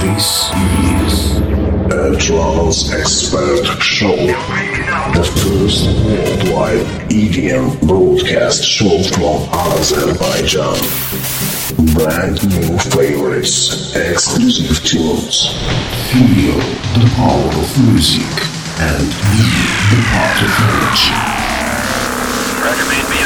This is a trance expert show. The first worldwide EDM broadcast show from Azerbaijan. Brand new favorites, exclusive tunes. Feel the power of music and be the part of energy. Record made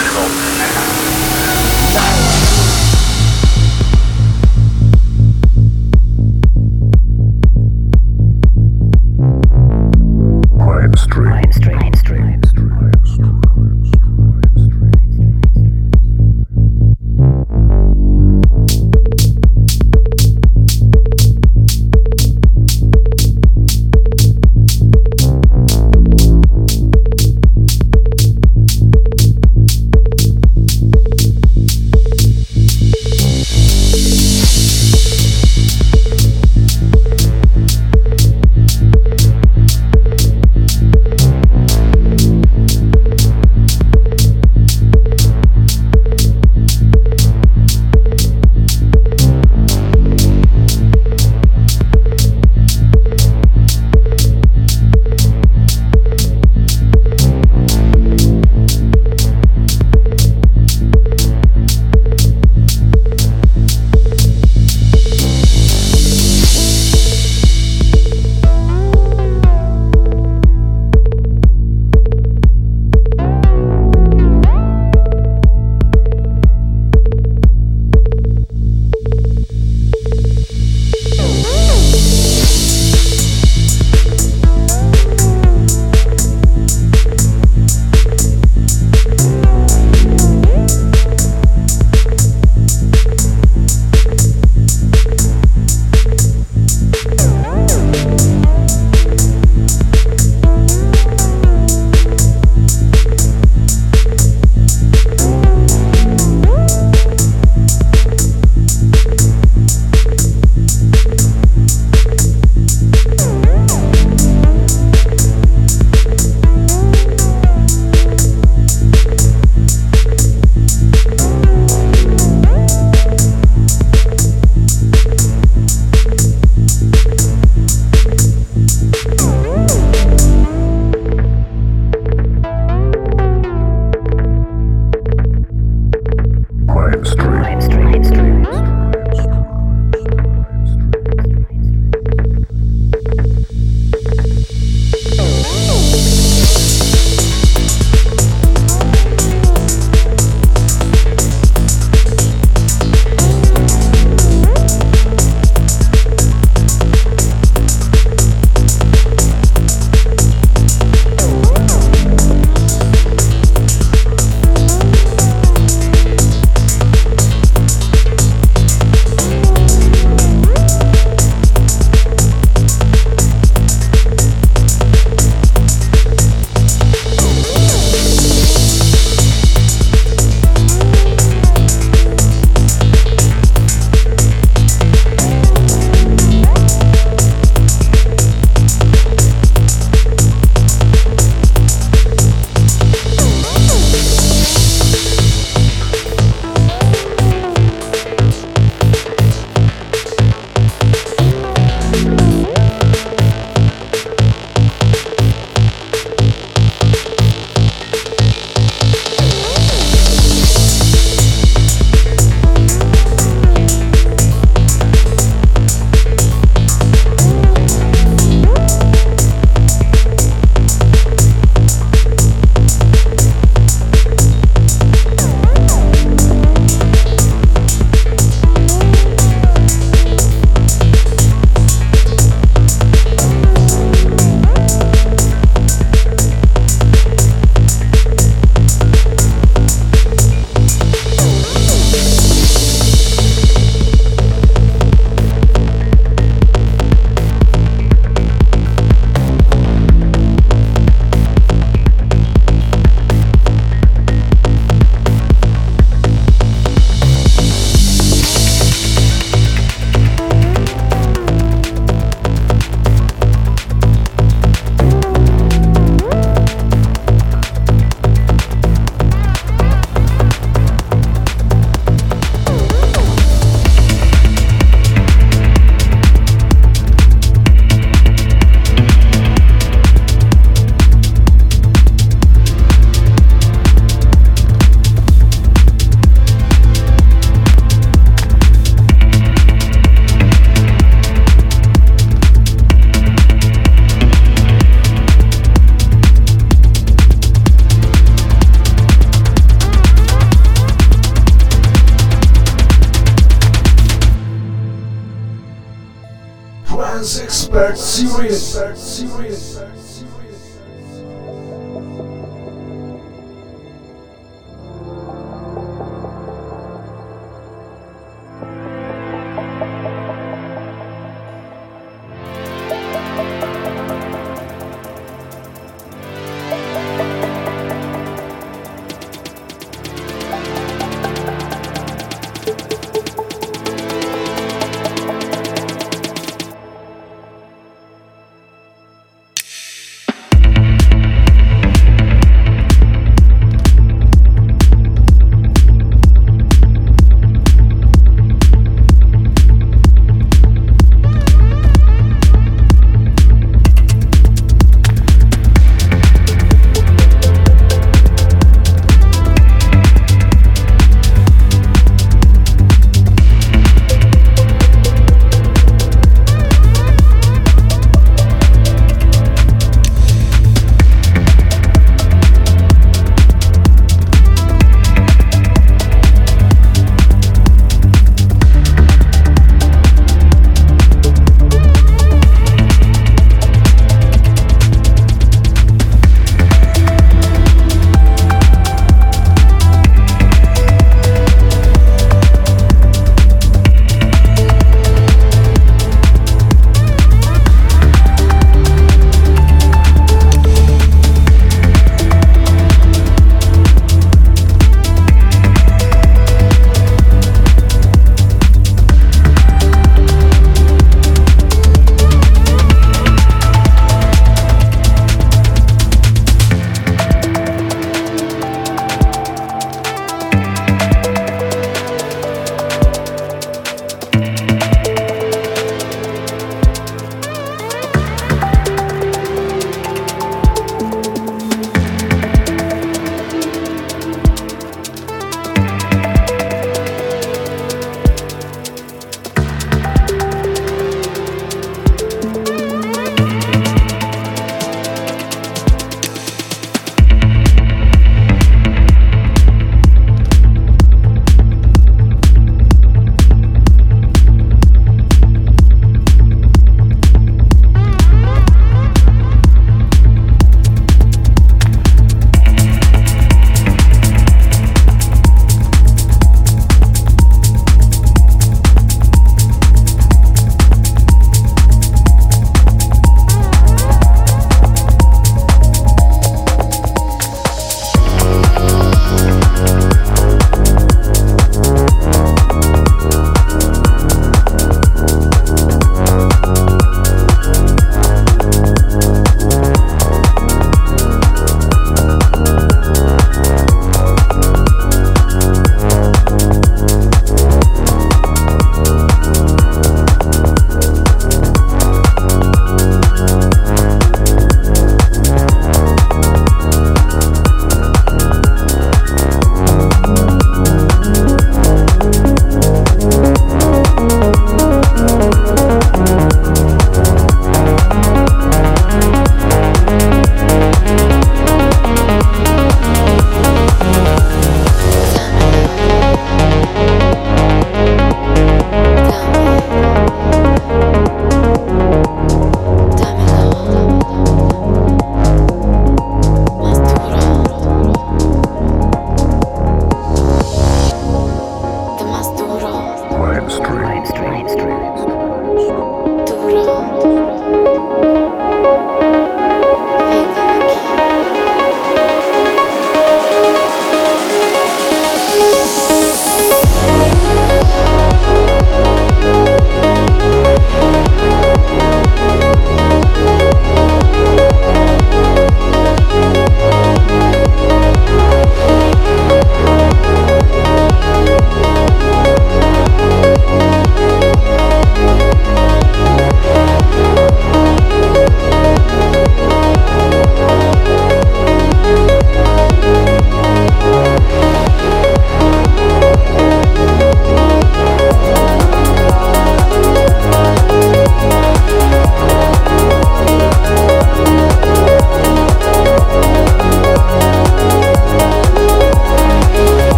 Trance Expert Series.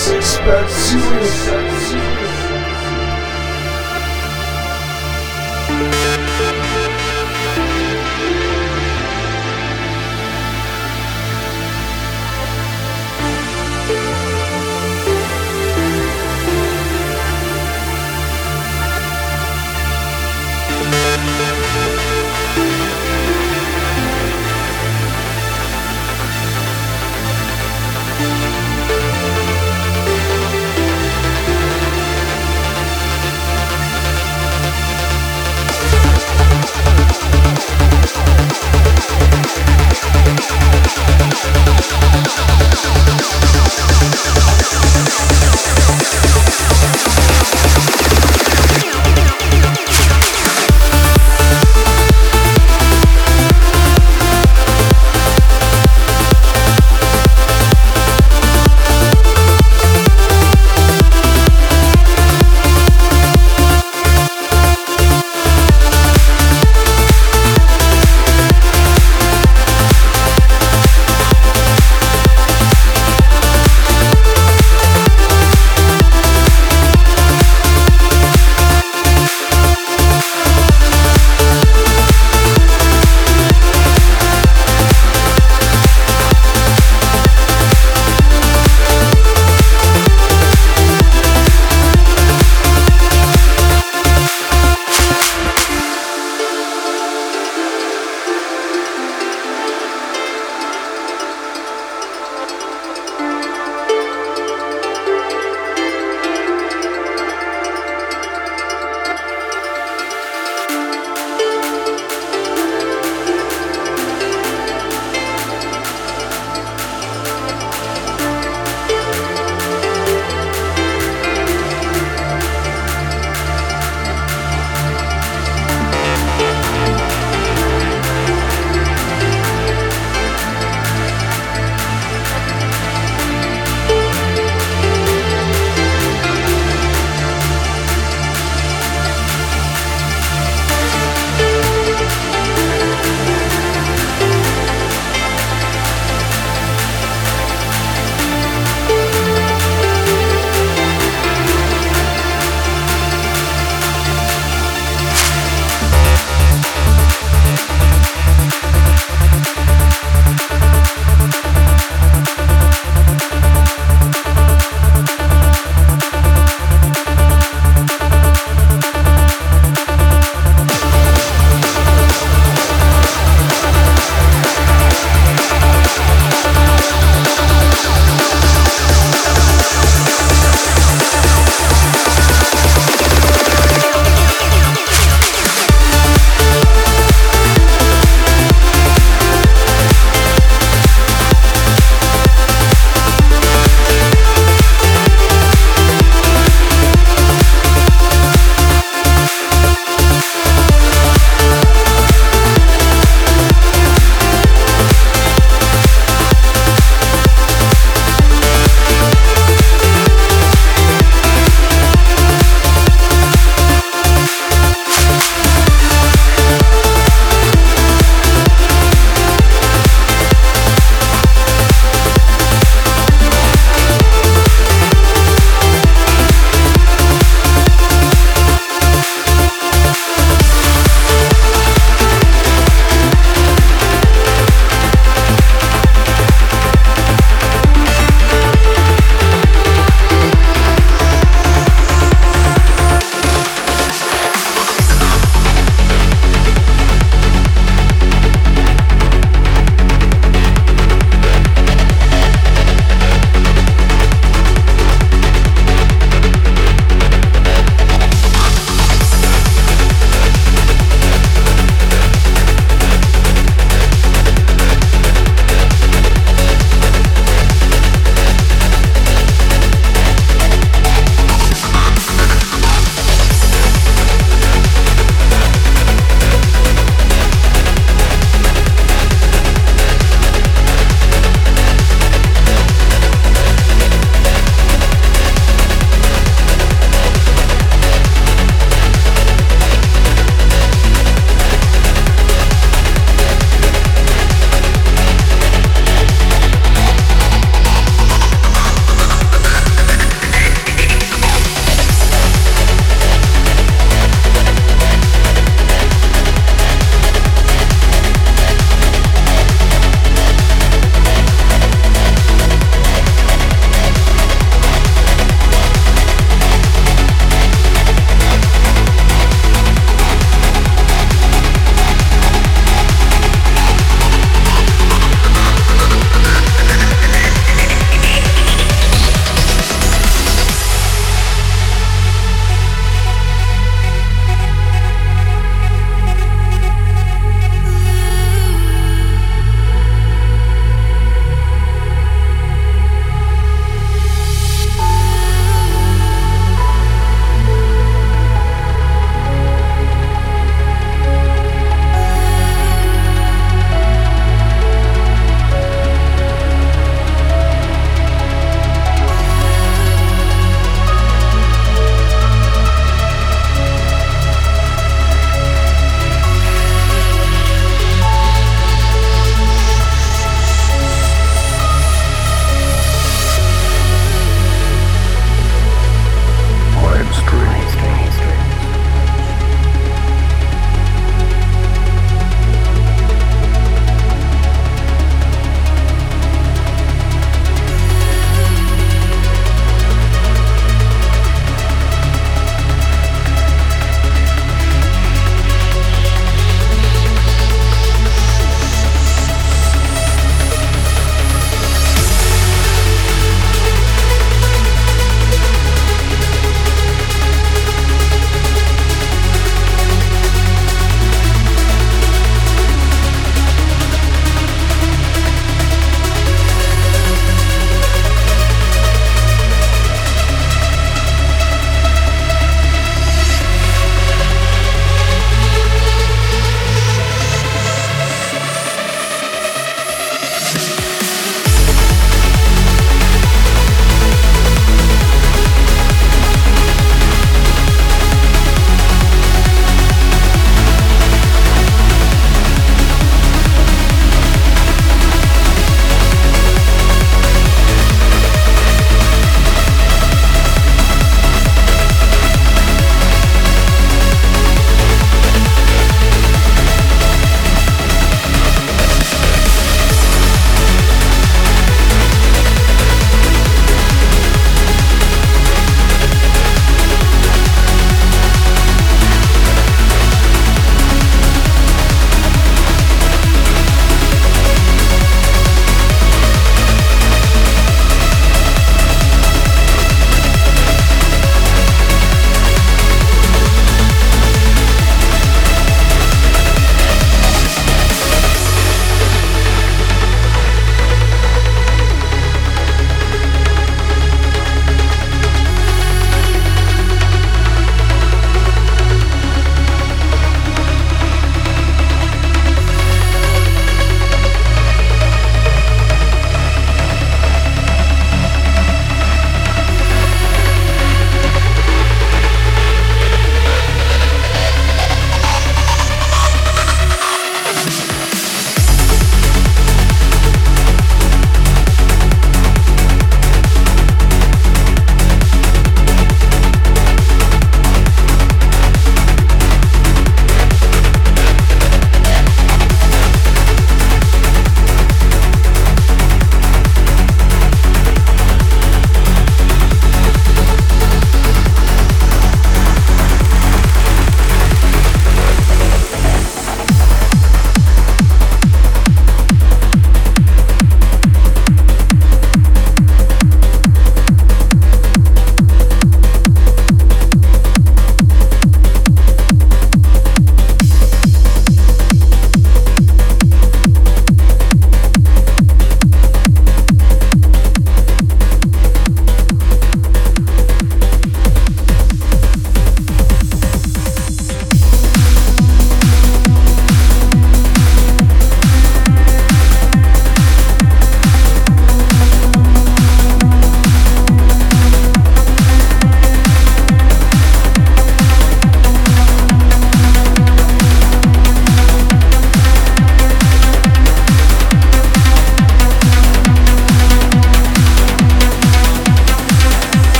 It's expensive.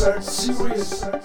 Series.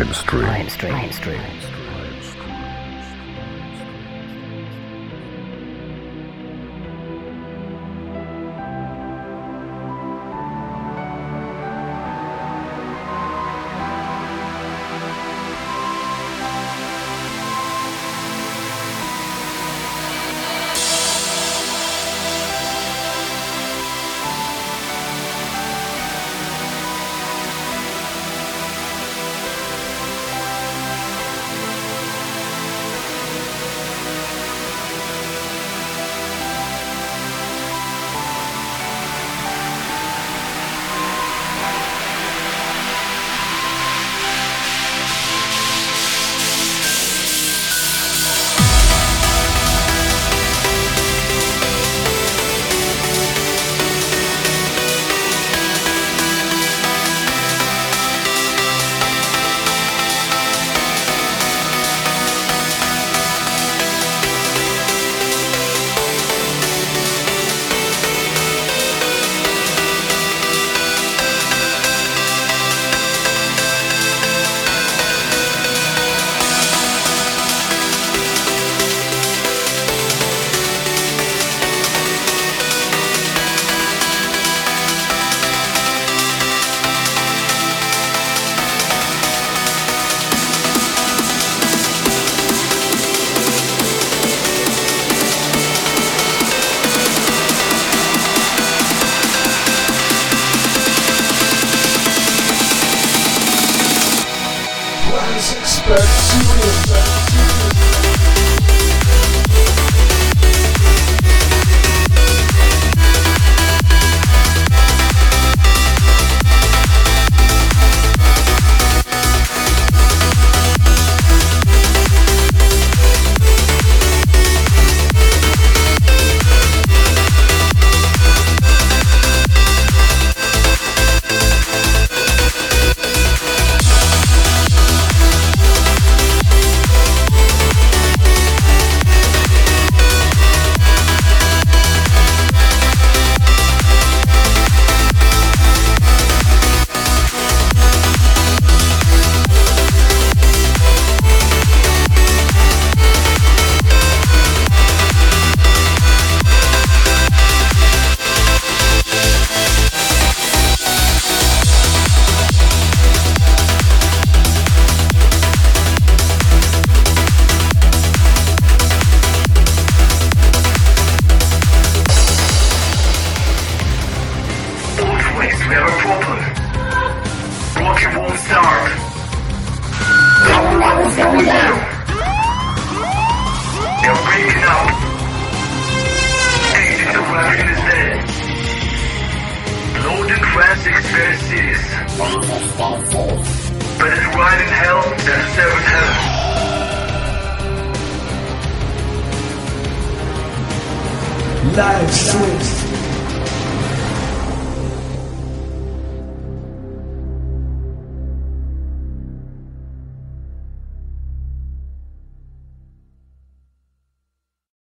Mainstream. Stream. Crime Stream. Stream. What is expected?